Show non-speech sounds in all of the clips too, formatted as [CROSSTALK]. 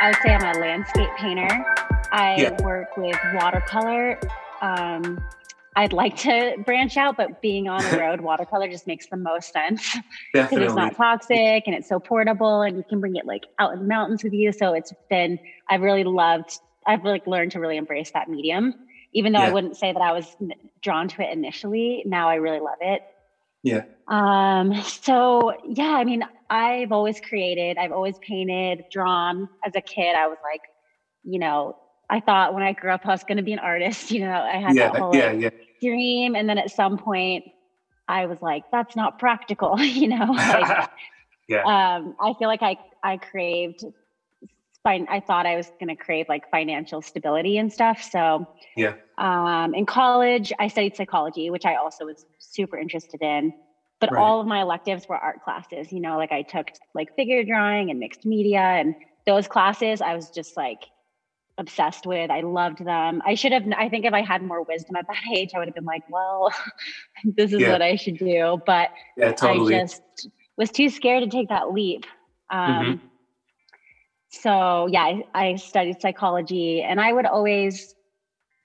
I would say I'm a landscape painter. I Yeah. work with watercolor. Um, I'd like to branch out, but being on the [LAUGHS] road, watercolor just makes the most sense [LAUGHS] because it's not toxic and it's so portable, and you can bring it like out in the mountains with you. So it's been I've really loved. I've like learned to really embrace that medium, even though I wouldn't say that I was drawn to it initially. Now I really love it. Yeah. Um, so yeah, I mean, I've always created, I've always painted, drawn. As a kid, I was like, you know, I thought when I grew up I was gonna be an artist, [LAUGHS] you know, I had Yeah. that whole Yeah. like, Yeah. dream. And then at some point I was like, that's not practical, [LAUGHS] you know. [LAUGHS] Like yeah. um, I feel like I I craved fin- I thought I was gonna crave like financial stability and stuff. So Yeah. um, in college, I studied psychology, which I also was super interested in. But Right. all of my electives were art classes. You know, like I took like figure drawing and mixed media, and those classes I was just like obsessed with. I loved them. I should have. I think if I had more wisdom at that [LAUGHS] age, I would have been like, "Well, [LAUGHS] this is Yeah. what I should do." But Yeah. Totally. I just was too scared to take that leap. Um, Mhm. So yeah, I, I studied psychology, and I would always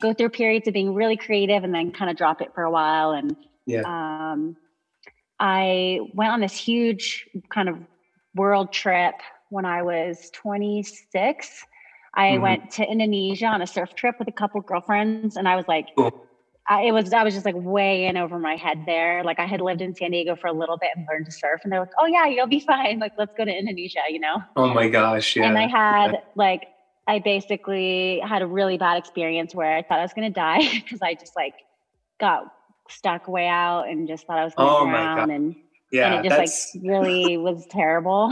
go through periods of being really creative, and then kind of drop it for a while. And Yeah. um, I went on this huge kind of world trip when I was 26. I Mhm. went to Indonesia on a surf trip with a couple girlfriends, and I was like, Cool. I, it was I was just like way in over my head there. Like I had lived in San Diego for a little bit and learned to surf, and they're like, "Oh yeah, you'll be fine. Like let's go to Indonesia," you know. Oh my gosh. Yeah. And I had like I basically had a really bad experience where I thought I was gonna die [LAUGHS] because I just like got stuck way out and just thought I was gonna Oh God. and yeah. and it just like [LAUGHS] really was terrible.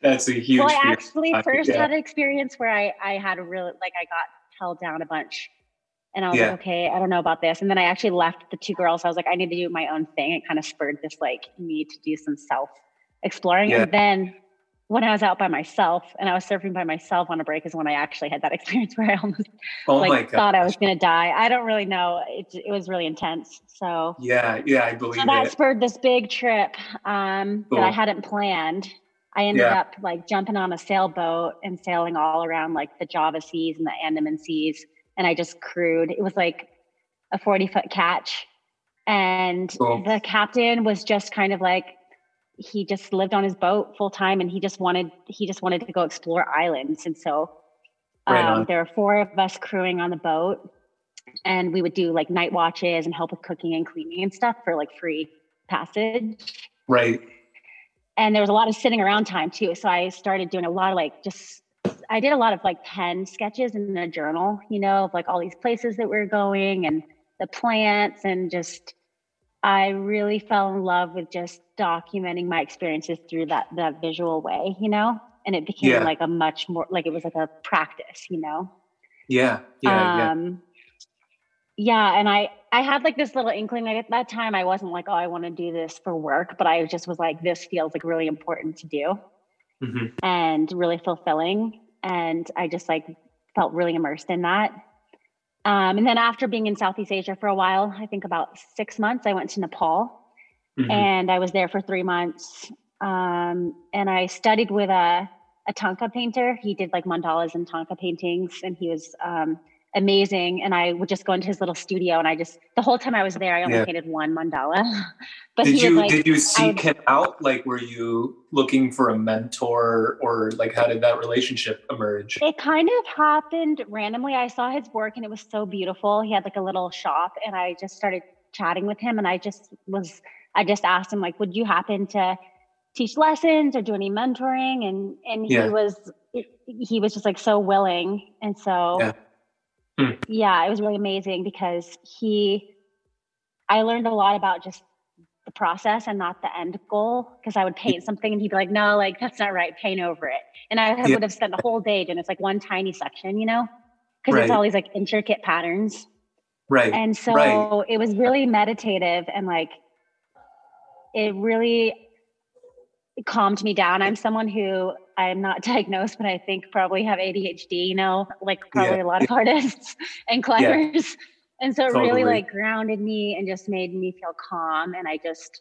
that's a huge. well, I actually I- first yeah. had an experience where I I had a really like I got held down a bunch. And I was Yeah. like, okay, I don't know about this. And then I actually left the two girls. I was like, I need to do my own thing. It kind of spurred this like need to do some self exploring. Yeah. And then when I was out by myself and I was surfing by myself on a break is when I actually had that [LAUGHS] experience where I almost Oh like thought I was gonna die. I don't really know. It it was really intense. So Yeah. Yeah. I believe so that it. spurred this big trip um, that I hadn't planned. I ended Yeah. up like jumping on a sailboat and sailing all around like the Java Seas and the Andaman Seas, and I just crewed. It was like a forty foot ketch, and Cool. the captain was just kind of like he just lived on his boat full time, and he just wanted he just wanted to go explore islands, and so um, on. there were four of us crewing on the boat, and we would do like night watches and help with cooking and cleaning and stuff for like free passage. Right. And there was a lot of sitting around time too. So I started doing a lot of like just I did a lot of like pen sketches in a journal, you know, of like all these places that we are going and the plants and just I really fell in love with just documenting my experiences through that that visual way, you know? And it became Yeah. like a much more like it was like a practice, you know? Yeah. Yeah. yeah. um yeah and i i had like this little inkling like at that time i wasn't like oh i want to do this for work but i just was like this feels like really important to do hmm and really fulfilling and i just like felt really immersed in that um, and then after being in southeast asia for a while i think about six months i went to nepal hmm and I was there for three months. Um, and I studied with a, a Thangka painter. He did like mandalas and Thangka paintings, and he was um, amazing. And I would just go into his little studio, and I just the whole time I was there, I only Yeah. painted one mandala. [LAUGHS] but did he you like, did you would- seek him out? Like, were you looking for a mentor, or like, how did that relationship emerge? it kind of happened randomly. I saw his work, and it was so beautiful. He had like a little shop, and I just started chatting with him, and I just was I just asked him like, would you happen to teach lessons or do any mentoring? And and he Yeah. was he was just like so willing. And so Yeah. Hmm. yeah, it was really amazing because he I learned a lot about just the process and not the end goal. Because I would paint something and he'd be like, no, like that's not right, paint over it. And I Yeah. would have spent the whole day and it's like one tiny section, you know? Because Right. it's all these like intricate patterns. Right. And so Right. it was really meditative and like it really calmed me down. I'm someone who I'm not [LAUGHS] diagnosed, but I think probably have ADHD, you know, like probably Yeah, a lot of artists [LAUGHS] and climbers. And so it Totally. really like grounded me and just made me feel calm. And I just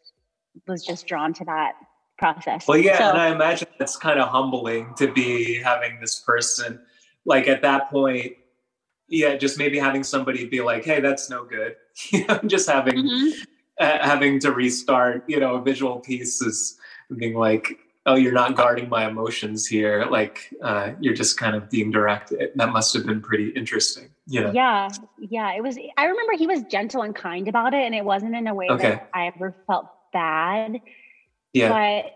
was just drawn to that process. Well, yeah, So- and I imagine it's kind of humbling to be having this person, like at that point, yeah, just maybe having somebody be like, "Hey, that's no good," [LAUGHS] I'm just having Mhm. [LAUGHS] having to restart, you know, a visual piece is being like, "Oh, you're not guarding my emotions here," like uh, you're just kind of being directed. That must have been pretty interesting, know. Yeah, yeah. It was. I remember he was gentle and kind about it, and it wasn't in a way Okay. that I ever felt bad. Yeah, But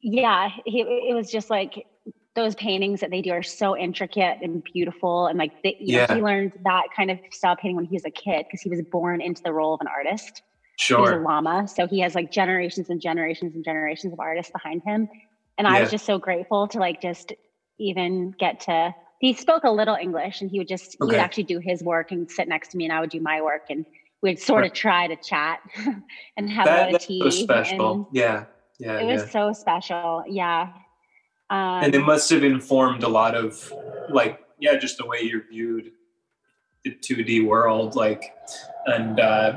yeah, he, it was just like those paintings that they do are so intricate and beautiful, and like they, you know, he learned that kind of style painting when he was a kid because he was born into the role of an artist. He was a lama, so he has like generations and generations and generations of artists behind him. And I was just so grateful to like just even get to. He spoke a little English, and he would just he would actually do his work and sit next to me, and I would do my work, and we'd sort of try to chat [LAUGHS] and have a That, lot of tea. so special. yeah, yeah, it was yeah. so special. Yeah. Um, and it must have informed a lot of like yeah just the way you're viewed the 2d world like and uh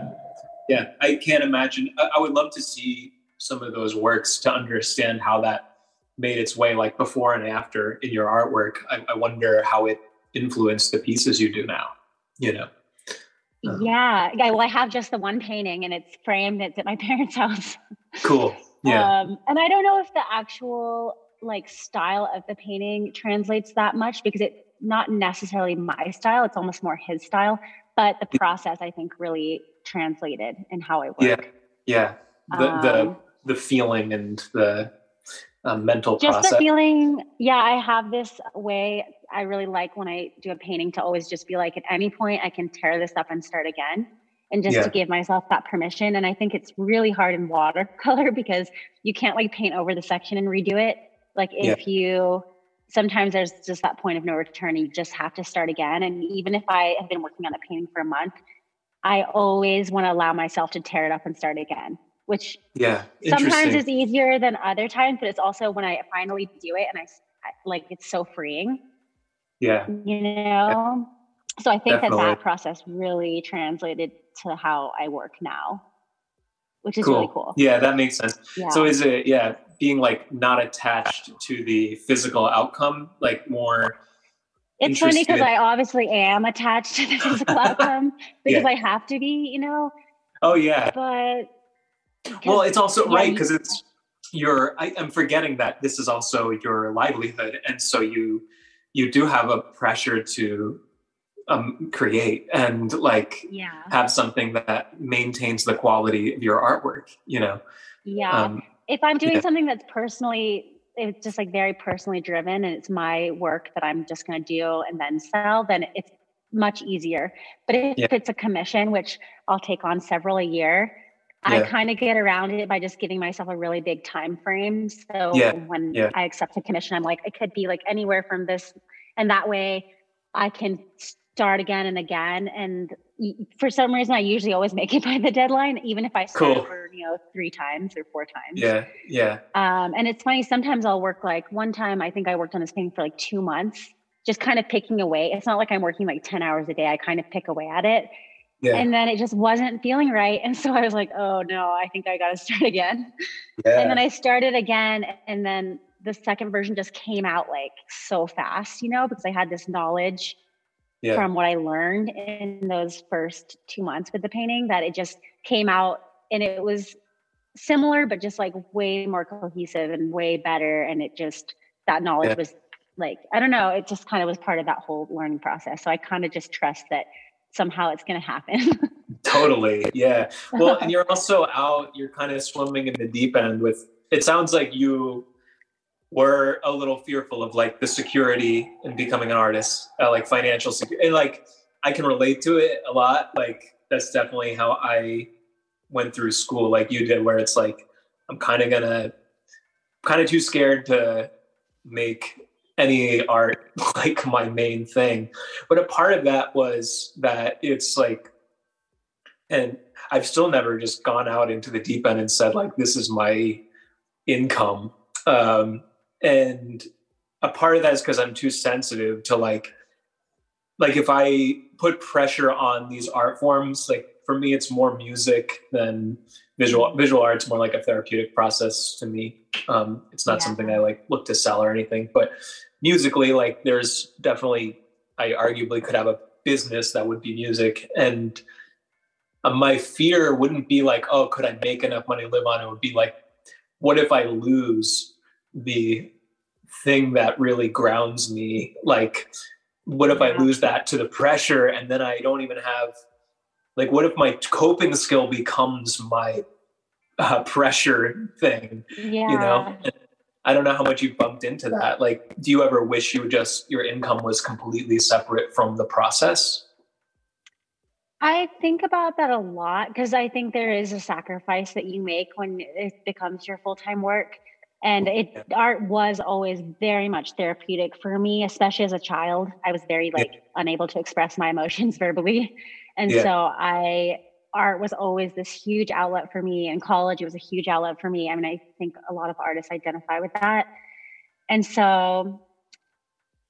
yeah i can't imagine I, I would love to see some of those works to understand how that made its way like before and after in your artwork i, I wonder how it influenced the pieces you do now you know uh, yeah. Yeah. Well, I have just the one painting and it's framed. It's at my [LAUGHS] parents' house. cool yeah Um, and I don't know if the actual like style of the painting translates that much because it's not necessarily my style. It's almost more his style. But the process, I think, really translated in how I work. yeah yeah the the Um, the feeling and the uh, mental just process the feeling yeah i have this way i really like when i do a painting to always just be like at any point i can tear this up and start again and just Yeah. to give myself that permission and i think it's really hard in watercolor [LAUGHS] because you can't like paint over the section and redo it like Yeah. if you sometimes there's just that point of no return and you just have to start again and even if i have been working on a painting for a month i always want to allow myself to tear it up and start again which yeah sometimes is easier than other times but it's also when i finally do it and I like it's so freeing. Yeah. You know? So i think that that process really translated to how i work now which is cool. really cool. Yeah, that makes sense. yeah. So is it yeah, being like not attached to the physical outcome, like more it's funny because i obviously am attached to the physical outcome because i have to be you know oh yeah. but Well, it's also yeah, right because it's your I, I'm forgetting that this is also your livelihood. And so you you do have a pressure to um create and like yeah have something that maintains the quality of your artwork, you know. yeah Um if I'm doing Yeah. something that's personally, it's just like very personally driven and it's my work that I'm just going to do and then sell, then it's much easier. But if Yeah. it's a commission, which I'll take on several a year, I kind of get around it by just giving myself a really big time frame. So Yeah. when Yeah. I accept a commission, I'm like, it could be like anywhere from this. And that way I can start again and again. And for some reason, I usually always make it [LAUGHS] by the deadline, even if I start Cool. over, you know, three times or four times. yeah, yeah. Um, and it's funny, sometimes I'll work like one time, I think I worked on this thing for like two months, just kind of picking away. It's not like I'm working like 10 hours a day. I kind of pick away at it. Yeah. And then it just wasn't feeling right. And so I was like, oh no, I think I got to [LAUGHS] start again. yeah. And then I started again. And then the second version just came out like so fast, you know, because I had this knowledge yeah. from what I learned in those first two months with the painting that it just came out and it was similar, but just like way more cohesive and way better. And it just, that knowledge Yeah. was like, I don't know, it just kind of was part of that whole learning process. So I kind of just trust that somehow it's going to happen. [LAUGHS] Totally. Yeah. Well, [LAUGHS] and you're also out, you're kind of swimming in the deep end with it sounds like you were a little fearful of like the security and becoming an artist, uh, like financial security. And like I can relate to it a lot. Like that's definitely how I went through school like you did where it's like I'm kind of to kind of too scared to make any art [LAUGHS] like my main thing. But a part of that was that it's like and I've still never just gone out into the deep end and said like this is my income. Um, and a part of that is because I'm too sensitive to like like if I put pressure on these art forms, like for me, it's more music than visual. Visual art's more like a therapeutic process to me. Um, it's not yeah. something I like look to sell or anything. But musically, like there's definitely, I arguably could have a business that would be music and. Uh, my fear wouldn't be like, oh, could I make enough money to live on? It would be like, what if I lose the thing that really grounds me? Like, what if I lose that to the pressure and then I don't even have, like, what if my coping skill becomes my uh, pressure thing? Yeah. You know? And I don't know how much you've bumped into that. Like, do you ever wish you would just, your income was completely separate from the process? I think about that a lot because I think there is a sacrifice that you make when it becomes your full time work. And it art was always very much therapeutic for me, especially as a child. I was very like yeah. unable to express my emotions [LAUGHS] verbally. And yeah. so I art was always this huge outlet for me. In college, it was a huge outlet for me. I mean, I think a lot of artists identify with that. And so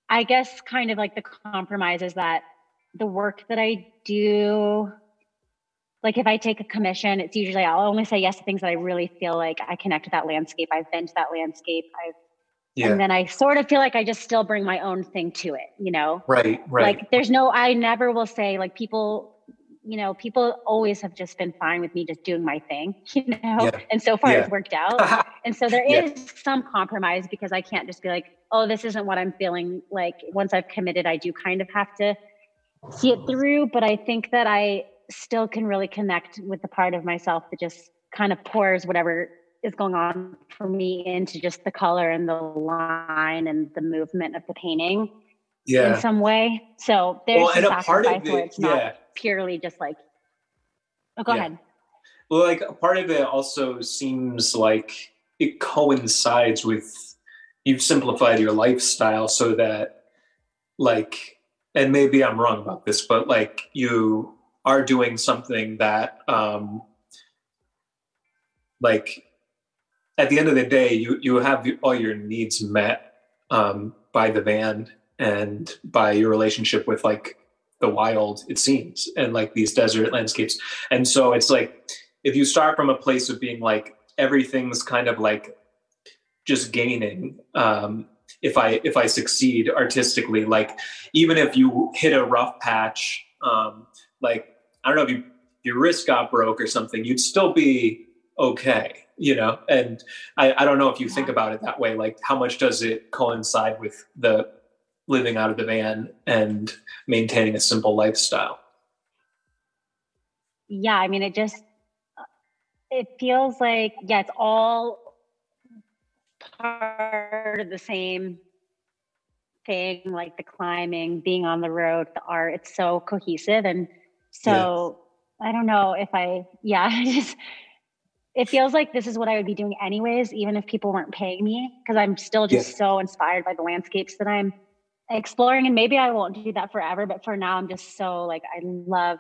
I guess kind of like the compromise is that the work that I do, like if I take a commission, it's usually I'll only say yes to things that I really feel like I connect to that landscape. I've been to that landscape. I've yeah. and then I sort of feel like I just still bring my own thing to it, you know? Right, right. Like there's no I never will say like people, you know, people always have just been fine with me just doing my thing, [LAUGHS] you know? Yeah. And so far yeah. it's worked out. [LAUGHS] and so there is some compromise because I can't just be like, oh, this isn't what I'm feeling like once I've committed, I do kind of have to see it through, but I think that I still can really connect with the part of myself that just kind of pours whatever is going on for me into just the color and the line and the movement of the painting yeah. in some way. So there's well, and a part of it, where it's not yeah. purely just like, oh, go yeah. ahead. Well, like a part of it also seems like it coincides with you've simplified your lifestyle so that like and maybe I'm wrong about this, but like you are doing something that, um, like, at the end of the day, you you have all your needs met um, by the van and by your relationship with like the wild, it seems, and like these desert landscapes. And so it's like if you start from a place of being like everything's kind of like just gaining um, if I if I succeed artistically. Like even if you hit a rough patch, um, like I don't know if you your wrist got broke or something, you'd still be okay, you know. And I, I don't know if you think about it that way. Like how much does it coincide with the living out of the van and maintaining a simple lifestyle? Yeah, I mean, it just uh, it feels like yeah, it's all part of the same thing, like the climbing, being on the road, the art. It's so cohesive. And so yeah. I don't know if I, yeah, [LAUGHS] I just, it feels like this is what I would be doing anyways, even if people weren't paying me, because I'm still just yeah. so inspired by the landscapes that I'm exploring. And maybe I won't do that forever, but for now, I'm just so like, I love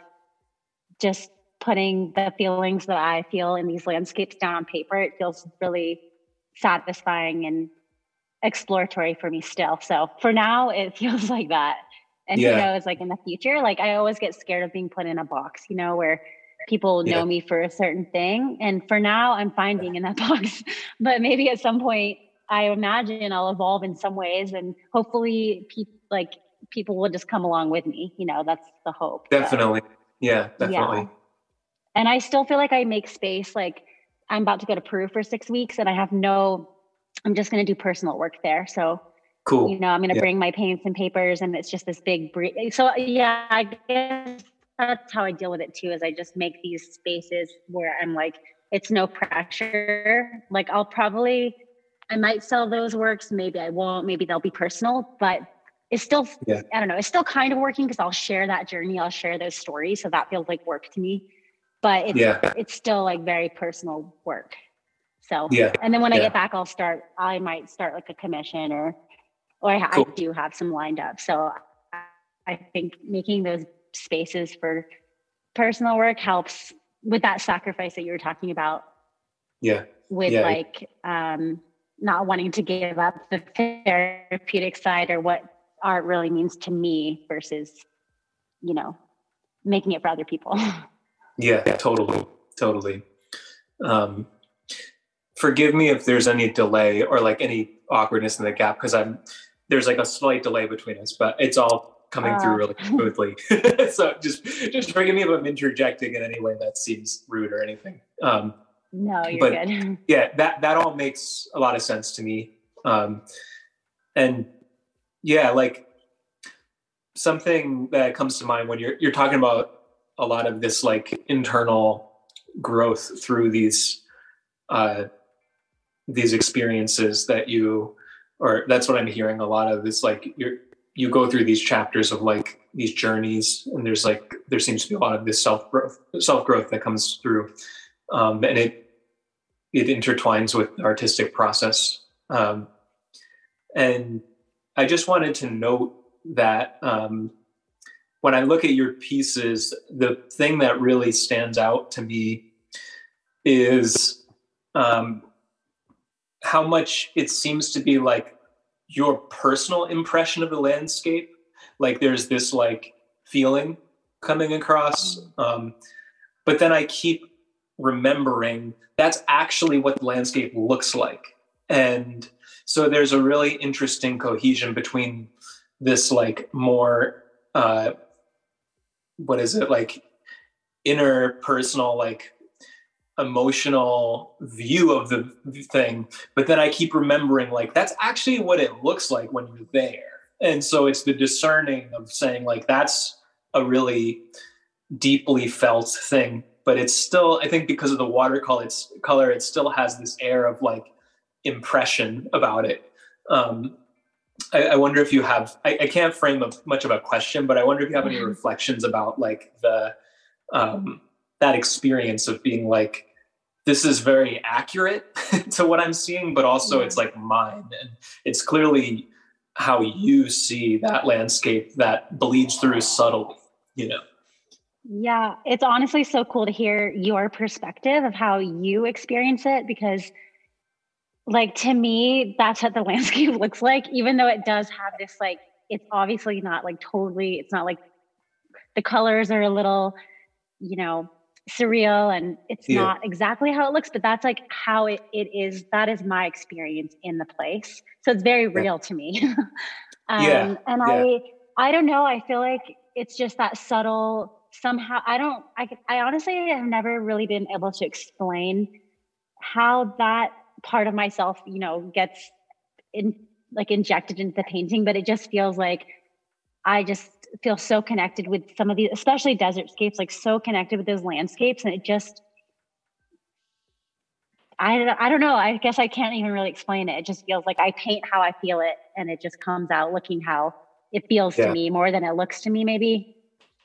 just putting the feelings that I feel in these landscapes down on paper. It feels really satisfying and exploratory for me still. So for now, it [LAUGHS] feels like that. And yeah. who knows, like in the future, like I always get scared of being put in a box, you know, where people know yeah. me for a certain thing. And for now, I'm fine being in that [LAUGHS] box. but maybe at some point, I imagine I'll evolve in some ways, and hopefully, people like people will just come along with me. You know, that's the hope. Definitely, so, yeah, definitely. Yeah. And I still feel like I make space, like I'm about to go to Peru for six weeks and I have no, I'm just going to do personal work there. So, cool. You know, I'm going to yeah. bring my paints and papers and it's just this big, brief. so yeah, I guess that's how I deal with it too, is I just make these spaces where I'm like, it's no pressure. Like I'll probably, I might sell those works. Maybe I won't, maybe they'll be personal, but it's still, yeah. I don't know, it's still kind of working because I'll share that journey. I'll share those stories. So that feels like work to me but it's, yeah. it's still like very personal work. So, yeah. And then when yeah. I get back, I'll start, I might start like a commission or, or I, cool. I do have some lined up. So I think making those spaces for personal work helps with that sacrifice that you were talking about. Yeah. With yeah. like, um, not wanting to give up the therapeutic side or what art really means to me versus, you know, making it for other people. [LAUGHS] Yeah, totally, totally. Um, forgive me if there's any delay or like any awkwardness in the gap because I'm there's like a slight delay between us, but it's all coming uh. through really [LAUGHS] smoothly. [LAUGHS] so just just forgive me if I'm interjecting in any way that seems rude or anything. Um, no, you're but, good. [LAUGHS] Yeah, that that all makes a lot of sense to me. Um, and yeah, like something that comes to mind when you're you're talking about a lot of this like internal growth through these uh, these experiences that you or that's what i'm hearing a lot of is like you're you go through these chapters of like these journeys and there's like there seems to be a lot of this self growth self growth that comes through um, and it it intertwines with the artistic process um, and i just wanted to note that um, when i look at your pieces the thing that really stands out to me is um, how much it seems to be like your personal impression of the landscape. Like there's this like feeling coming across um, but then i keep remembering that's actually what the landscape looks like. And so there's a really interesting cohesion between this like more uh what is it like interpersonal like emotional view of the thing but then i keep remembering like that's actually what it looks like when you're there and so it's the discerning of saying like that's a really deeply felt thing but it's still i think because of the watercolor it's color it still has this air of like impression about it um, I, I, wonder if you have I, I can't frame a, much of a question but i wonder if you have any mm-hmm. reflections about like the um, that experience of being like this is very accurate [LAUGHS] to what i'm seeing but also yeah. it's like mine and it's clearly how you see that landscape that bleeds through subtly you know yeah it's honestly so cool to hear your perspective of how you experience it because like to me that's what the [LAUGHS] landscape looks like even though it does have this like it's obviously not like totally it's not like the colors are a little you know surreal and it's yeah. not exactly how it looks but that's like how it, it is that is my experience in the place so it's very real yeah. to me [LAUGHS] um, yeah. and i i don't know i feel like it's just that subtle somehow i don't i i honestly have never really been able to explain how that part of myself you know gets in like injected into the painting but it just feels like i just feel so connected with some of these, especially desert scapes, like so connected with those landscapes. And it just, I, I don't know. I guess I can't even really explain it. It just feels like I paint how I feel it and it just comes out looking how it feels yeah. to me more than it looks to me, maybe.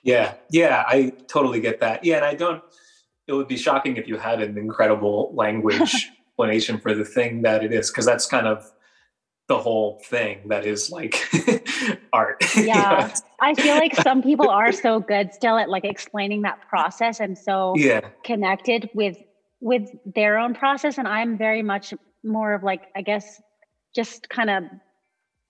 Yeah. Yeah. I totally get that. Yeah. And I don't, it would be shocking if you had an incredible language [LAUGHS] explanation for the thing that it is, because that's kind of the whole thing that is like [LAUGHS] art. [LAUGHS] Yeah. I feel like some people are so good still at like explaining that process and so [LAUGHS] yeah. connected with with their own process and I'm very much more of like I guess just kind of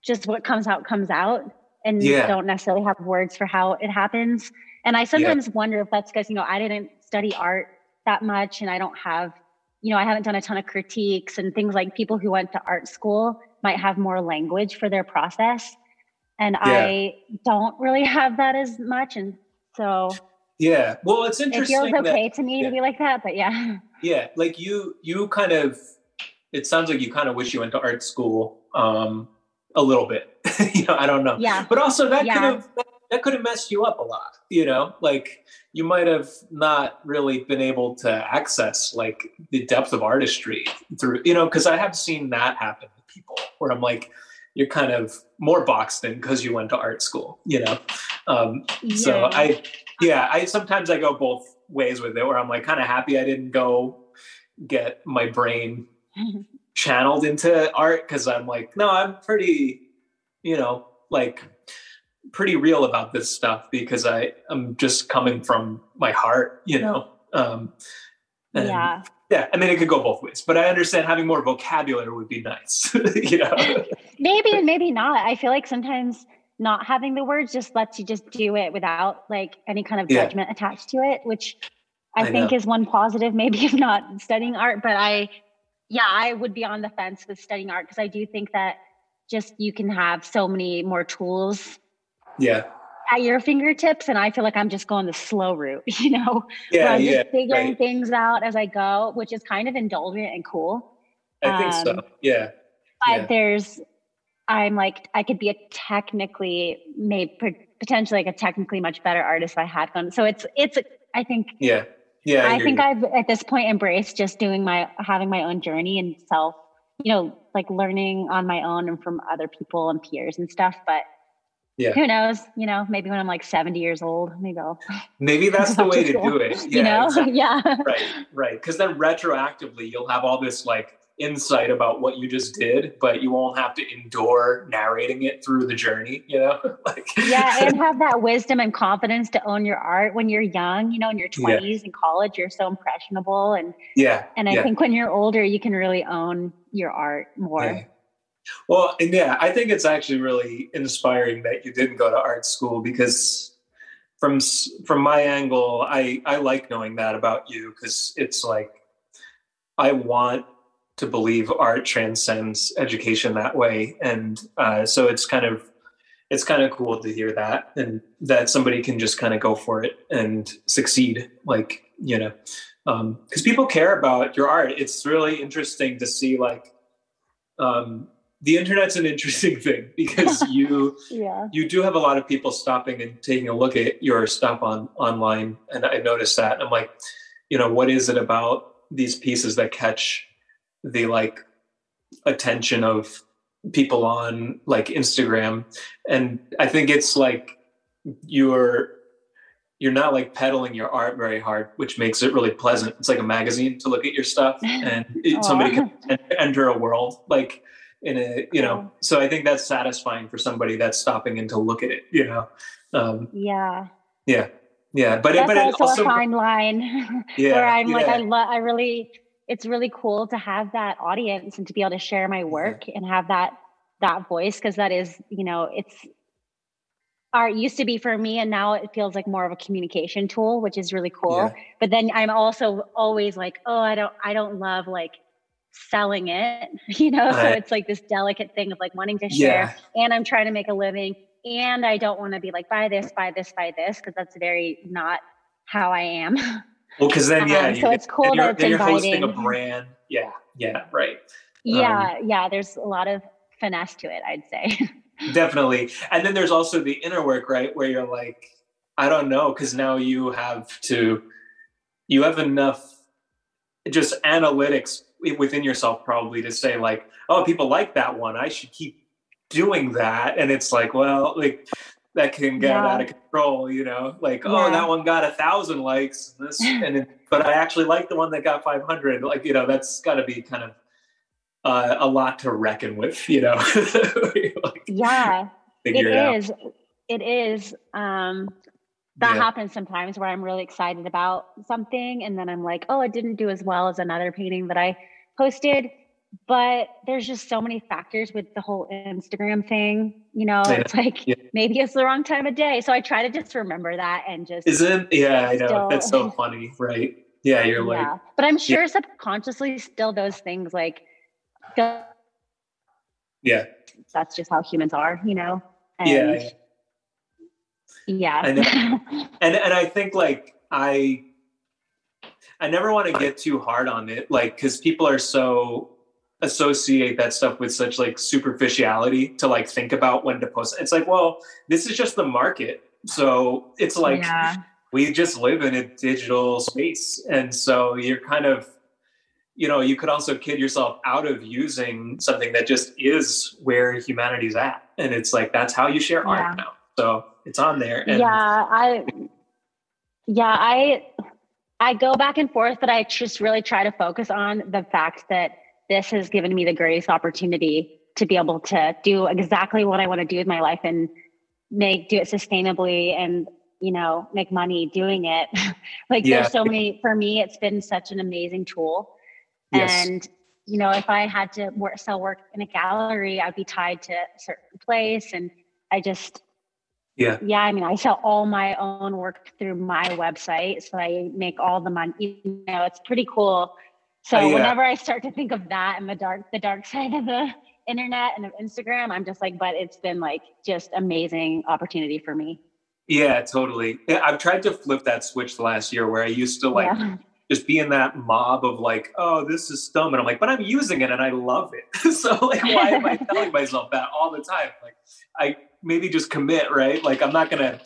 just what comes out comes out and yeah. don't necessarily have words for how it happens. And I sometimes yeah. wonder if that's because you know I didn't study art that much and I don't have you know I haven't done a ton of critiques and things like people who went to art school might have more language for their process. And yeah. i don't really have that as much and so yeah. Well it's interesting it feels okay that, to me yeah. to be like that but yeah. Yeah. Like you you kind of it sounds like you kind of wish you went to art school um a little bit. [LAUGHS] You know i don't know. Yeah. But also that yeah. could have that, that could have messed you up a lot you know? Like you might have not really been able to access like the depth of artistry through you know because i have seen that happen people where I'm like, you're kind of more boxed in because you went to art school, you know? Um, yeah. So I, yeah, I sometimes I go both ways with it where I'm like kind of happy I didn't go get my brain [LAUGHS] channeled into art because I'm like, no, I'm pretty, you know, like pretty real about this stuff because I I'm just coming from my heart, you know. Um, yeah yeah i mean it could go both ways but i understand having more vocabulary would be nice [LAUGHS] you know [LAUGHS] maybe and maybe not i feel like sometimes not having the words just lets you just do it without like any kind of judgment yeah. attached to it which I, I think know. is one positive, maybe [LAUGHS] if not studying art. But I, yeah, I would be on the fence with studying art because I do think that just you can have so many more tools. Yeah. At your fingertips, and I feel like I'm just going the slow route, [LAUGHS] you know. Yeah, I'm yeah. Just figuring right. things out as I go, which is kind of indulgent and cool. I think um, so. Yeah. But yeah. there's, I'm like, I could be a technically, maybe potentially like a technically much better artist if I had gone. So it's, it's, I think. Yeah. Yeah. I, I think you. I've at this point embraced just doing my, having my own journey and self, you know, like learning on my own and from other people and peers and stuff. But yeah. Who knows? You know, maybe when I'm like 70 years old, maybe I'll. [LAUGHS] Maybe that's the way to do it. [LAUGHS] Yeah, you know? Exactly. [LAUGHS] Yeah. Right. Right. Because then retroactively, you'll have all this like insight about what you just did, but you won't have to endure narrating it through the journey, you know? like Yeah, and have that wisdom and confidence to own your art when you're young, you know, in your 20s yeah. in college, you're so impressionable and Yeah. And I yeah. think when you're older, you can really own your art more. Well, and yeah, I think it's actually really inspiring that you didn't go to art school because from from my angle, I I like knowing that about you because it's like I want to believe art transcends education that way. And uh, so it's kind of it's kind of cool to hear that and that somebody can just kind of go for it and succeed like you know because um, people care about your art. It's really interesting to see like um, the internet's an interesting [LAUGHS] thing because [LAUGHS] you yeah. you do have a lot of people stopping and taking a look at your stuff on online and i noticed that i'm like you know what is it about these pieces that catch the like attention of people on like Instagram. And I think it's like you're you're not like peddling your art very hard, which makes it really pleasant. It's like a magazine to look at your stuff [LAUGHS] and it, somebody can enter a world like in a, you know, so I think that's satisfying for somebody that's stopping in to look at it, you know? Um, yeah. Yeah. Yeah. But, that's but also, also a fine line [LAUGHS] yeah, where I'm yeah. like, I love, I really, it's really cool to have that audience and to be able to share my work and have that that voice because that is you know it's art used to be for me and now it feels like more of a communication tool which is really cool yeah. but then i'm also always like oh i don't i don't love like selling it [LAUGHS] you know so it's like this delicate thing of like wanting to share yeah. and i'm trying to make a living and i don't want to be like buy this buy this buy this because that's very not how i am Well, because then yeah, um, so it's cool that it's you're hosting a brand. Yeah, yeah, right. Yeah, um, yeah. There's a lot of finesse to it, I'd say. [LAUGHS] definitely, and then there's also the inner work, right, where you're like, I don't know, because now you have to, you have enough, just analytics within yourself probably to say like, oh, people like that one, I should keep doing that, and it's like, well, like that can get yeah. out of control, you know, like, oh, yeah. oh, that one got a thousand likes this, [LAUGHS] and it, but I actually like the one that got 500. Like, you know, that's gotta be kind of uh, a lot to reckon with, you know? [LAUGHS] like, yeah, it, it is. It is. Um, that yeah. happens sometimes where I'm really excited about something and then I'm like, oh, it didn't do as well as another painting that I posted but there's just so many factors with the whole Instagram thing. You know, it's like yeah. maybe it's the wrong time of day. So I try to just remember that and just isn't yeah, I know still, that's so [LAUGHS] funny, right? Yeah, you're like yeah. But I'm sure subconsciously still those things like yeah. That's just how humans are, you know. And yeah. Yeah. and [LAUGHS] and and I think like I I never want to get too hard on it, like because people are so associate that stuff with such like superficiality to like think about when to post. It's like, well, this is just the market. So it's like yeah. we just live in a digital space. And so you're kind of, you know, you could also kid yourself out of using something that just is where humanity's at. And it's like that's how you share yeah. art now. So it's on there. And- yeah, I yeah, I I go back and forth, but I just really try to focus on the fact that this has given me the greatest opportunity to be able to do exactly what I want to do with my life and make do it sustainably and you know make money doing it [LAUGHS] like yeah. there's so many for me it's been such an amazing tool yes. and you know if i had to work, sell work in a gallery i'd be tied to a certain place and i just Yeah. Yeah. I mean, I sell all my own work through my website. So I make all the money, you know, it's pretty cool. So uh, yeah. whenever I start to think of that and the dark, the dark [LAUGHS] side of the internet and of Instagram, I'm just like, but it's been like just amazing opportunity for me. Yeah, totally. I've tried to flip that switch the last year where I used to like yeah. Just be in that mob of like, oh, this is dumb. And I'm like, but I'm using it and I love it. [LAUGHS] so like why am I [LAUGHS] telling myself that all the time? Like I maybe just commit, right? Like I'm not gonna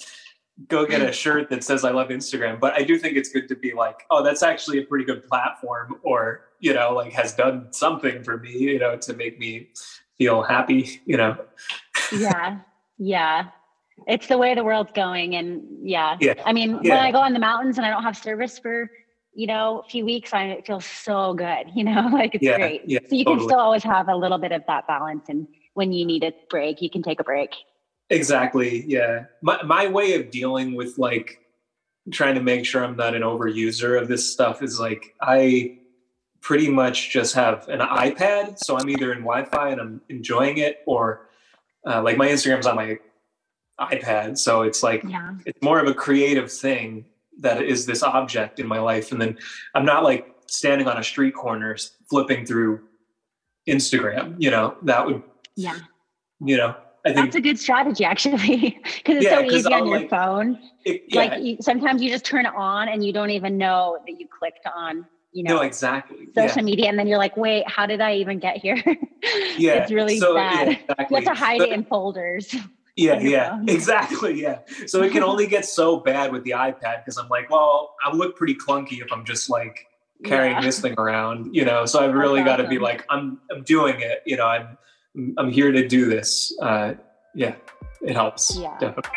go get a mm. shirt that says I love Instagram, but I do think it's good to be like, oh, that's actually a pretty good platform or, you know, like has done something for me, you know, to make me feel happy, you know. yeah. Yeah. It's the way the world's going and yeah. yeah. I mean, yeah. when I go on the mountains and I don't have service for you know, a few weeks, I it feels so good, [LAUGHS] you know, [LAUGHS] like it's yeah, great. Yeah, so you totally. can still always have a little bit of that balance. And when you need a break, you can take a break. Exactly. Yeah. My, my way of dealing with like trying to make sure I'm not an overuser of this stuff is like, I pretty much just have an iPad. So I'm either in Wi Fi and I'm enjoying it or uh, like my Instagram's on my iPad. So it's like, yeah. it's more of a creative thing that is this object in my life. And then I'm not like standing on a street corner flipping through Instagram, you know, that would, yeah, you know, I think that's a good strategy actually, [LAUGHS] because it's yeah, so easy I'll on your like, phone. It, yeah. Like you, sometimes you just turn it on and you don't even know that you clicked on, you know, no, exactly social yeah. media, and then you're like, wait, how did I even get here? [LAUGHS] yeah, it's really so, bad. Exactly. You have to hide but, it in folders. Yeah, yeah, phone. [LAUGHS] exactly. Yeah. So it can only get so bad with the iPad because I'm like, well, I look pretty clunky if I'm just like carrying this thing around, you know. So I've really got to be like, I'm, I'm doing it, you know. I'm I'm here to do this. Uh, yeah, it helps. Yeah. Definitely.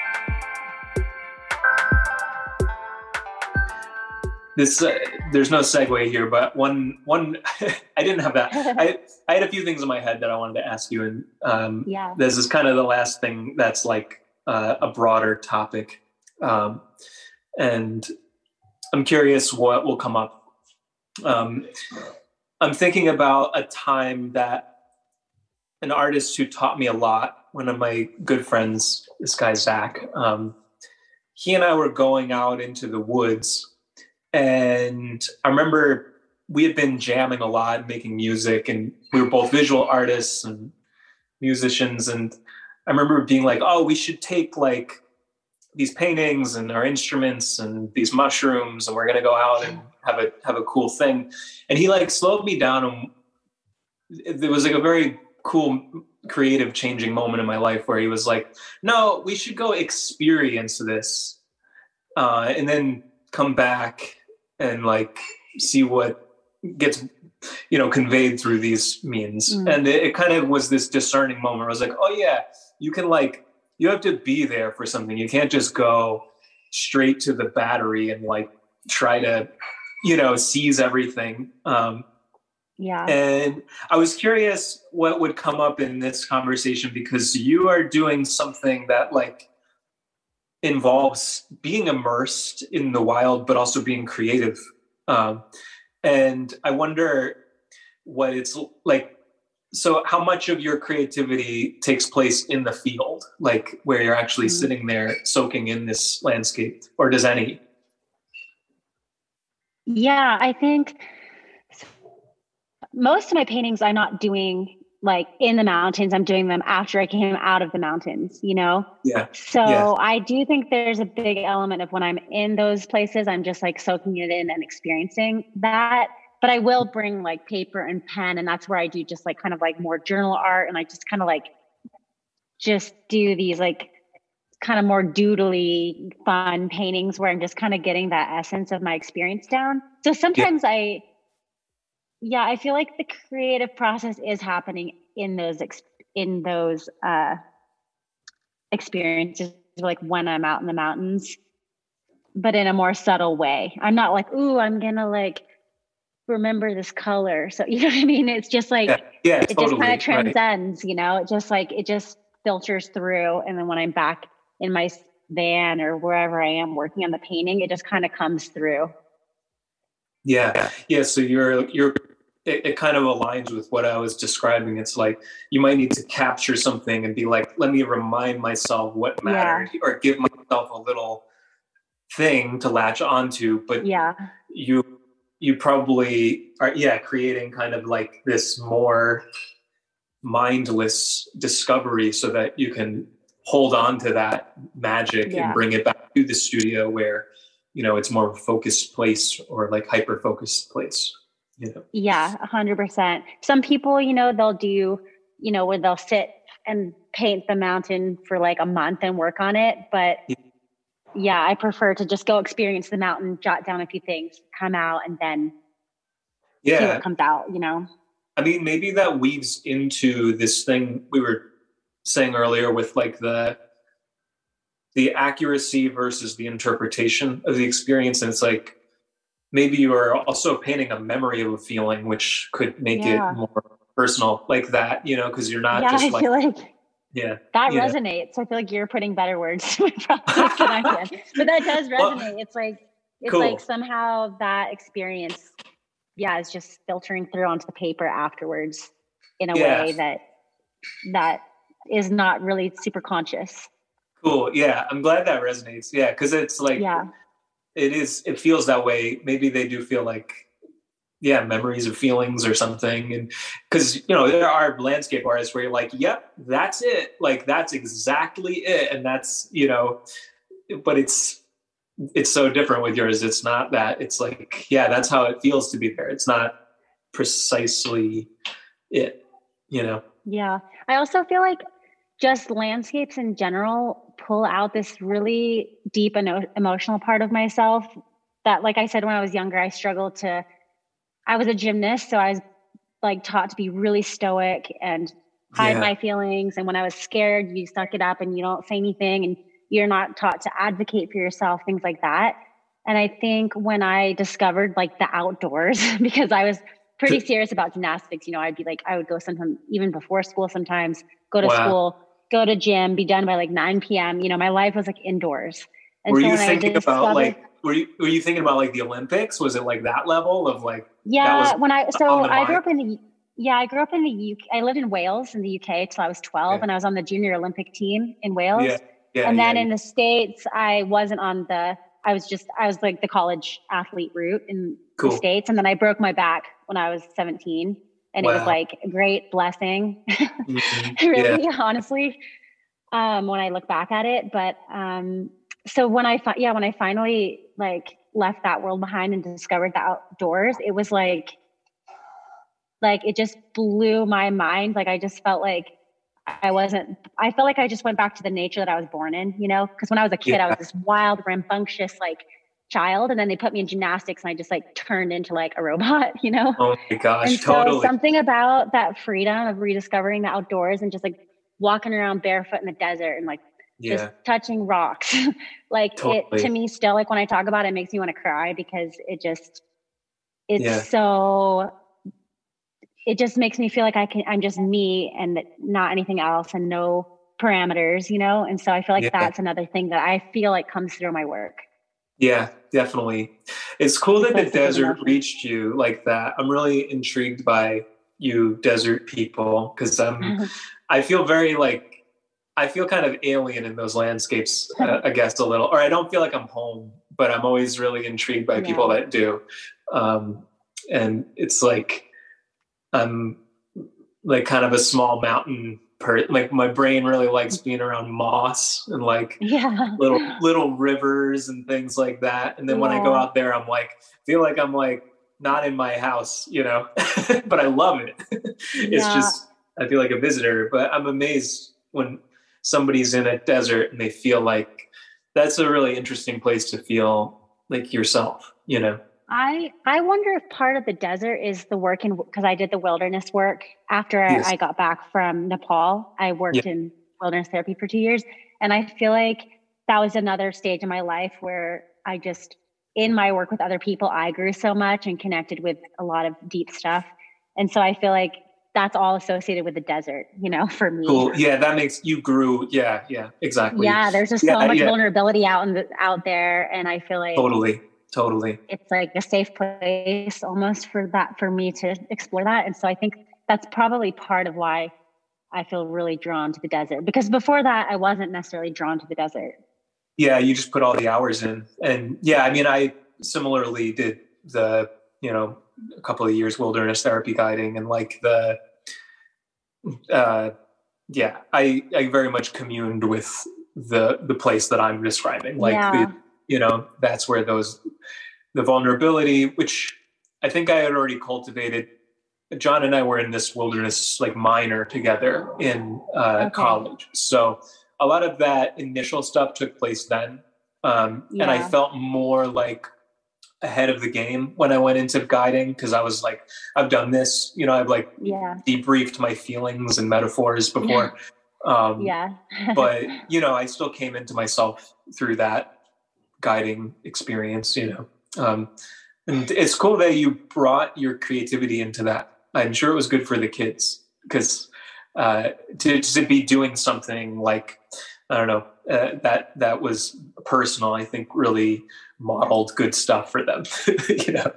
This uh, there's no segue here, but one one [LAUGHS] I didn't have that. [LAUGHS] I I had a few things in my head that I wanted to ask you, and um, yeah, this is kind of the last thing that's like uh, a broader topic, um, and I'm curious what will come up. Um, I'm thinking about a time that an artist who taught me a lot. One of my good friends, this guy Zach, um, he and I were going out into the woods, and I remember we had been jamming a lot, making music, and we were both visual artists and musicians. And I remember being like, "Oh, we should take like these paintings and our instruments and these mushrooms, and we're gonna go out and have a have a cool thing." And he like slowed me down, and it was like a very cool creative changing moment in my life where he was like no we should go experience this uh, and then come back and like see what gets you know conveyed through these means mm. and it, it, kind of was this discerning moment i was like oh yeah you can like you have to be there for something you can't just go straight to the battery and like try to you know seize everything um yeah. And I was curious what would come up in this conversation because you are doing something that like involves being immersed in the wild, but also being creative. Um, and I wonder what it's like. So, how much of your creativity takes place in the field, like where you're actually mm-hmm. sitting there soaking in this landscape, or does any? Yeah, I think most of my paintings I'm not doing like in the mountains. I'm doing them after I came out of the mountains, you know? Yeah. So yeah. I do think there's a big element of when I'm in those places, I'm just like soaking it in and experiencing that. But I will bring like paper and pen, and that's where I do just like kind of like more journal art and I just kind of like just do these like kind of more doodly fun paintings where I'm just kind of getting that essence of my experience down. So sometimes yeah. I yeah i feel like the creative process is happening in those ex- in those uh experiences like when i'm out in the mountains but in a more subtle way. I'm not like ooh i'm gonna like remember this color. So [LAUGHS] you know what i mean? It's just like yeah, yeah it totally, just kind of transcends right. you know? It just like it just filters through and then when i'm back in my van or wherever i am working on the painting it just kind of comes through. Yeah. Yeah so you're you're it, it, kind of aligns with what I was describing. It's like you might need to capture something and be like, let me remind myself what mattered yeah. or give myself a little thing to latch onto. But yeah, you you probably are yeah, creating kind of like this more mindless discovery so that you can hold on to that magic yeah. and bring it back to the studio where you know it's more of a focused place or like hyper focused place you know yeah 100% some people you know they'll do you know where they'll sit and paint the mountain for like a month and work on it but yeah. yeah i prefer to just go experience the mountain jot down a few things come out and then yeah see what comes out you know? I mean maybe that weaves into this thing we were saying earlier with like the the accuracy versus the interpretation of the experience and it's like maybe you are also painting a memory of a feeling which could make yeah. it more personal like that you know because you're not yeah, just I like, feel like yeah that resonates i feel like you're putting better words [LAUGHS] to [LAUGHS] than i can but that does resonate well, it's like it's cool. like somehow that experience yeah is just filtering through onto the paper afterwards in a yeah. way that that is not really super conscious. Cool. Yeah. I'm glad that resonates. Yeah. Cause it's like, yeah, it is, it feels that way. Maybe they do feel like, yeah, memories of feelings or something. And cause you know, there are landscape artists where you're like, yep, that's it. Like that's exactly it. And that's, you know, but it's, it's so different with yours. It's not that it's like, yeah, that's how it feels to be there. It's not precisely it, you know? Yeah. I also feel like just landscapes in general pull out this really deep and emotional part of myself that like i said when i was younger i struggled to i was a gymnast so i was like taught to be really stoic and hide yeah. my feelings and when i was scared you suck it up and you don't say anything and you're not taught to advocate for yourself things like that and i think when i discovered like the outdoors [LAUGHS] because i was pretty serious about gymnastics you know i'd be like i would go sometimes even before school sometimes go to wow. school go to gym, be done by like 9 p.m. You know, my life was like indoors. And were so you thinking about like were you were you thinking about like the Olympics? Was it like that level of like Yeah, when I so I grew up in the yeah, I grew up in the UK. I lived in Wales in the UK till I was 12 yeah. and I was on the junior Olympic team in Wales. Yeah. Yeah, and then yeah, in the States, I wasn't on the I was just I was like the college athlete route in cool. the States. And then I broke my back when I was 17 and wow. it was like a great blessing mm-hmm. [LAUGHS] really yeah. honestly um, when i look back at it but um, so when i fi- yeah when i finally like left that world behind and discovered the outdoors it was like like it just blew my mind like i just felt like i wasn't i felt like i just went back to the nature that i was born in you know because when i was a kid yeah. i was this wild rambunctious like child and then they put me in gymnastics and I just like turned into like a robot, [LAUGHS] you know? Oh my gosh, and totally. So something about that freedom of rediscovering the outdoors and just like walking around barefoot in the desert and like yeah. just touching rocks. [LAUGHS] like totally. it to me still like when I talk about it, it makes me want to cry because it just it's yeah. so it just makes me feel like I can I'm just me and not anything else and no parameters, you know? And so I feel like yeah. that's another thing that I feel like comes through my work. Yeah, definitely. It's cool that the desert reached you like that. I'm really intrigued by you desert people because I'm I feel very like I feel kind of alien in those landscapes, uh, [LAUGHS] I guess a little, or I don't feel like I'm home, but I'm always really intrigued by yeah. people that do. Um, and it's like I'm like kind of a small mountain per like my brain really likes being around moss and like yeah little little rivers and things like that and then yeah. when i go out there i'm like feel like i'm like not in my house you know [LAUGHS] but i love it it's yeah. just i feel like a visitor but i'm amazed when somebody's in a desert and they feel like that's a really interesting place to feel like yourself you know I I wonder if part of the desert is the work in because I did the wilderness work after yes. I, I, got back from Nepal. I worked yeah. in wilderness therapy for two years, and I feel like that was another stage in my life where I just in my work with other people I grew so much and connected with a lot of deep stuff, and so I feel like that's all associated with the desert, you know, for me. Cool. Yeah, that makes you grew. Yeah, yeah, exactly. Yeah, there's just yeah, so much yeah. vulnerability out in the, out there, and I feel like totally totally. It's like a safe place almost for that for me to explore that. And so i think that's probably part of why i feel really drawn to the desert. Because before that i wasn't necessarily drawn to the desert. Yeah you just put all the hours in. And yeah i mean i similarly did the you know a couple of years wilderness therapy guiding and like the uh yeah i i very much communed with the the place that i'm describing like yeah. the you know that's where those the vulnerability which i think i had already cultivated john and i were in this wilderness like minor together in uh, okay. college so a lot of that initial stuff took place then um, yeah. and i felt more like ahead of the game when i went into guiding because i was like i've done this you know i've like yeah. debriefed my feelings and metaphors before um, yeah [LAUGHS] but you know i still came into myself through that guiding experience, you know. Um, and it's cool that you brought your creativity into that. I'm sure it was good for the kids because uh, to, to be doing something like I don't know uh, that that was personal. I think really modeled good stuff for them. [LAUGHS] you know.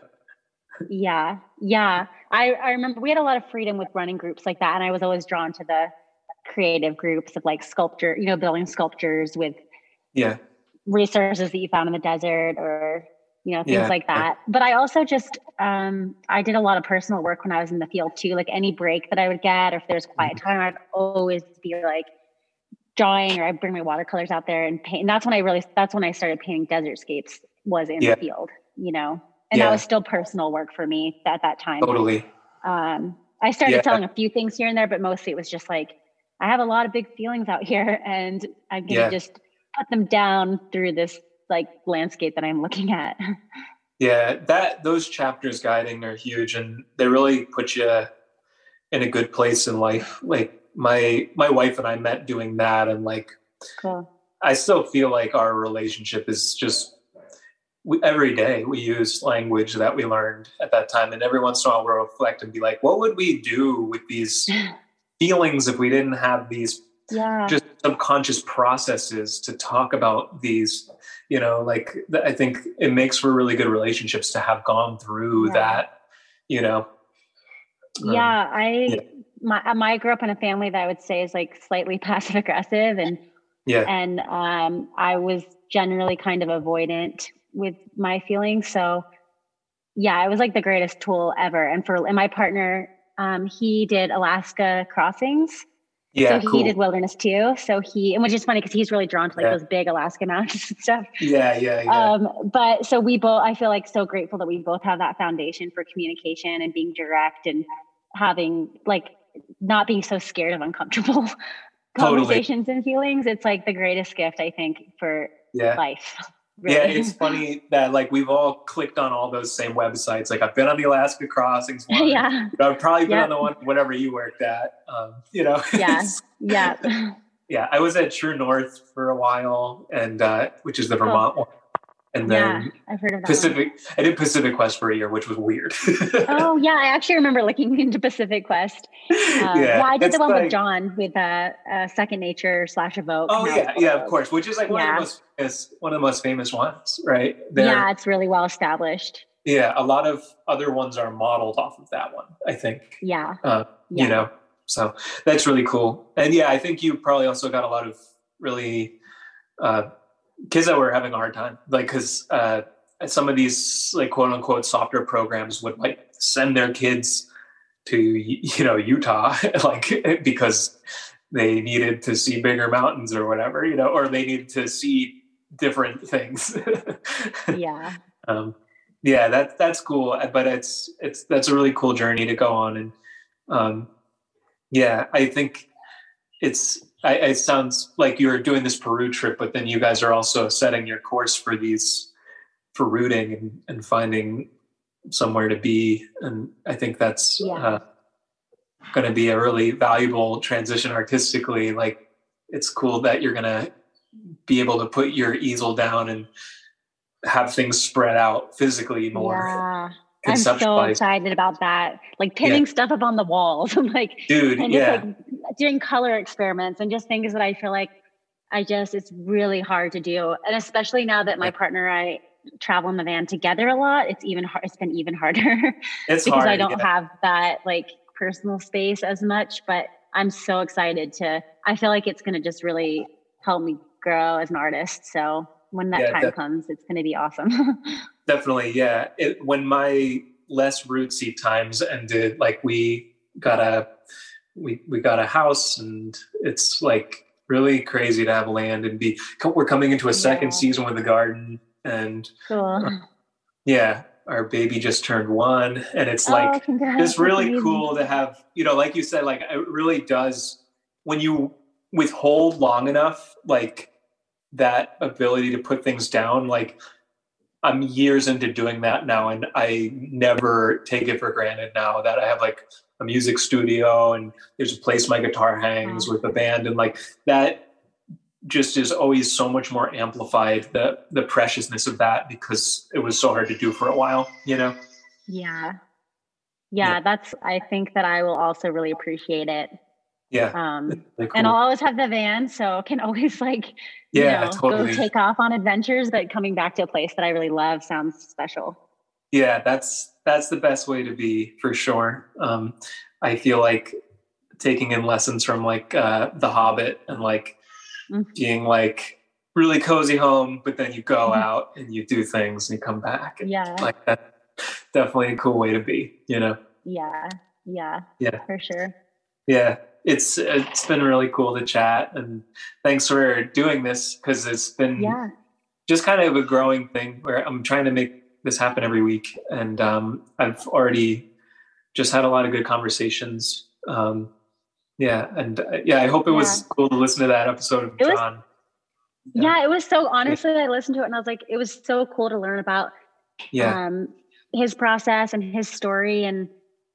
Yeah, yeah. I I remember we had a lot of freedom with running groups like that, and I was always drawn to the creative groups of like sculpture, you know, building sculptures with yeah resources that you found in the desert or you know things yeah. like that but i also just um, i did a lot of personal work when i was in the field too like any break that i would get or if there's quiet mm-hmm. time i'd always be like drawing or i'd bring my watercolors out there and paint and that's when i really that's when i started painting desert scapes was in yeah. the field you know and yeah. that was still personal work for me at that time totally um, i started selling a few things here and there but mostly it was just like i have a lot of big feelings out [LAUGHS] here and i'm gonna just put them down through this like landscape that I'm looking at. Yeah, that those chapters guiding are huge and they really put you in a good place in life. Like my my wife and I met doing that and like cool. I still feel like our relationship is just we, every day we use language that we learned at that time and every once in a while we'll reflect and be like what would we do with these [LAUGHS] feelings if we didn't have these yeah. just subconscious processes to talk about these you know like i think it makes for really good relationships to have gone through yeah. that you know um, yeah i yeah. my um, i grew up in a family that i would say is like slightly [LAUGHS] passive aggressive and yeah and um i was generally kind of avoidant with my feelings so yeah it was like the greatest tool ever and for and my partner um he did alaska crossings yeah, so he cool. did wilderness too. So he, and which is funny because he's really drawn to like yeah. those big Alaska mountains [LAUGHS] and stuff. Yeah, yeah, yeah. Um, but so we both, I feel like so grateful that we both have that foundation for communication and being direct and having like not being so scared of uncomfortable [LAUGHS] totally. conversations and feelings. It's like the greatest gift I think for yeah. life. Really. Yeah, it's funny that like we've all clicked on all those same websites. Like I've been on the Alaska Crossings [LAUGHS] one. yeah. I've probably been yep. on the one whatever you worked at. Um, you know. [LAUGHS] Yeah. yeah. [LAUGHS] Yeah. I was at True North for a while and uh, which is the Vermont cool. one and then yeah, I've heard of Pacific. One. I did Pacific Quest for a year, which was weird. oh [LAUGHS] yeah, I actually remember looking [LAUGHS] into Pacific Quest. Uh, yeah, yeah, I did the one like, with John with uh, uh, Second Nature slash Evoke. Oh yeah, yeah, of course, which is like one yeah. of the most famous, one of the most famous ones, right? They're, yeah, it's really well established. Yeah, a lot of other ones are modeled off of that one. I think. Yeah. Uh, yeah. You know, so that's really cool, and yeah, I think you probably also got a lot of really. Uh, kids that were having a hard time, like because uh, some of these like quote unquote softer programs would like send their kids to you know Utah, [LAUGHS] like because they needed to see bigger mountains or whatever, you know, or they needed to see different things. [LAUGHS] yeah. Um, yeah, that that's cool, but it's it's that's a really cool journey to go on, and um, yeah, I think it's I, it sounds like you're doing this Peru trip, but then you guys are also setting your course for these for rooting and, and finding somewhere to be. And I think that's yeah. uh, going to be a really valuable transition artistically. Like it's cool that you're going to be able to put your easel down and have things spread out physically more. Yeah. I'm so excited about that. Like pinning yeah. stuff up on the walls. [LAUGHS] I'm like, dude, yeah. like doing color experiments and just things that I feel like I just, it's really hard to do. And especially now that my partner, and I, travel in the van together a lot, it's even hard. It's been even harder. [LAUGHS] It's because hard, I don't yeah. have that like personal space as much. But I'm so excited to. I feel like it's going to just really help me grow as an artist. So when that Yeah, time def- comes, it's going to be awesome. [LAUGHS] Definitely, yeah. It, when my less rootsy times ended, like we got a we we got a house, and it's like really crazy to have land and be. We're coming into a second Yeah. season with the garden, and cool. yeah, our baby just turned one, and it's oh, like congrats. it's really cool to have you know like you said like it really does when you withhold long enough like that ability to put things down like i'm years into doing that now and i never take it for granted now that i have like a music studio and there's a place my guitar hangs Wow. with the band and like that just is always so much more amplified the the preciousness of that because it was so hard to do for a while you know Yeah. yeah. Yeah. that's I think that I will also really appreciate it. yeah Um [LAUGHS] really and. I'll always have the van, so can [LAUGHS] always like Yeah, you know, totally. go take off on adventures, but coming back to a place that I really love sounds special. Yeah, that's that's the best way to be for sure. Um, I feel like taking in lessons from like uh, The Hobbit and like Mhm. being like really cozy home, but then you go Mhm. out and you do things and you come back. Yeah. like that, definitely a cool way to be. You know. Yeah. Yeah. Yeah. For sure. Yeah, it's it's been really cool to chat and thanks for doing this because it's been Yeah. just kind of a growing thing where I'm trying to make this happen every week. And um, I've already just had a lot of good conversations. Um, yeah. And uh, yeah, I hope it was Yeah. cool to listen to that episode of It was- John. Yeah. it was so honestly, I listened to it and I was like, it was so cool to learn about Yeah. um his process and his story and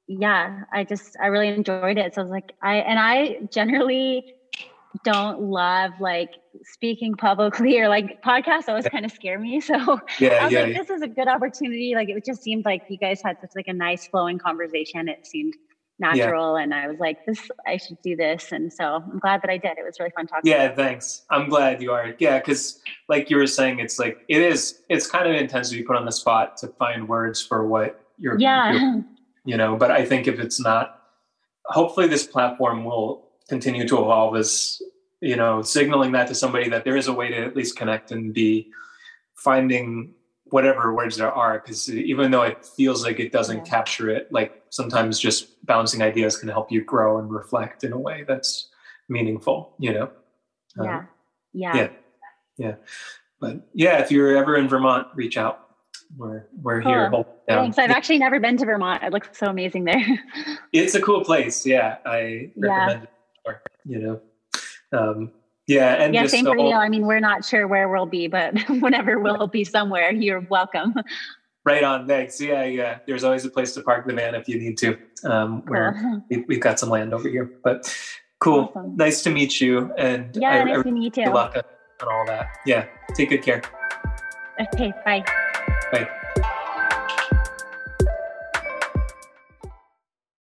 yeah i just i really enjoyed it so i was like i and i generally don't love like speaking publicly or like podcasts always kind of scare me so [LAUGHS] i was Yeah. like this is a good opportunity like it just seemed like you guys had such like a nice flowing conversation it seemed natural and i was like this i should do this and so i'm glad that i did it was really fun talking Yeah, thanks. I'm glad you are. Yeah, because like you were saying, it's like it is. It's kind of intense to be put on the spot to find words for what you're. yeah you're- you know. But I think if it's not, hopefully this platform will continue to evolve is you know, signaling that to somebody that there is a way to at least connect and be finding whatever words there are. Because even though it feels like it doesn't Yeah. capture it, like sometimes just bouncing ideas can help you grow and reflect in a way that's meaningful. You know. Um, yeah yeah yeah yeah but yeah if you're ever in vermont reach out we're we're here Cool. it down. thanks i've actually never been to vermont it looks so amazing there it's a cool place yeah i Yeah. recommend it for, you know um yeah and yeah, same for you. I mean, we're not sure where we'll be, but [LAUGHS] whenever we'll be somewhere, you're welcome. right on thanks yeah yeah there's always a place to park the van if you need to um where Cool. we, we've got some land over here but cool Awesome. nice to meet you and Yeah, I, I nice to meet you. good luck on all that yeah take good care Okay, bye. bye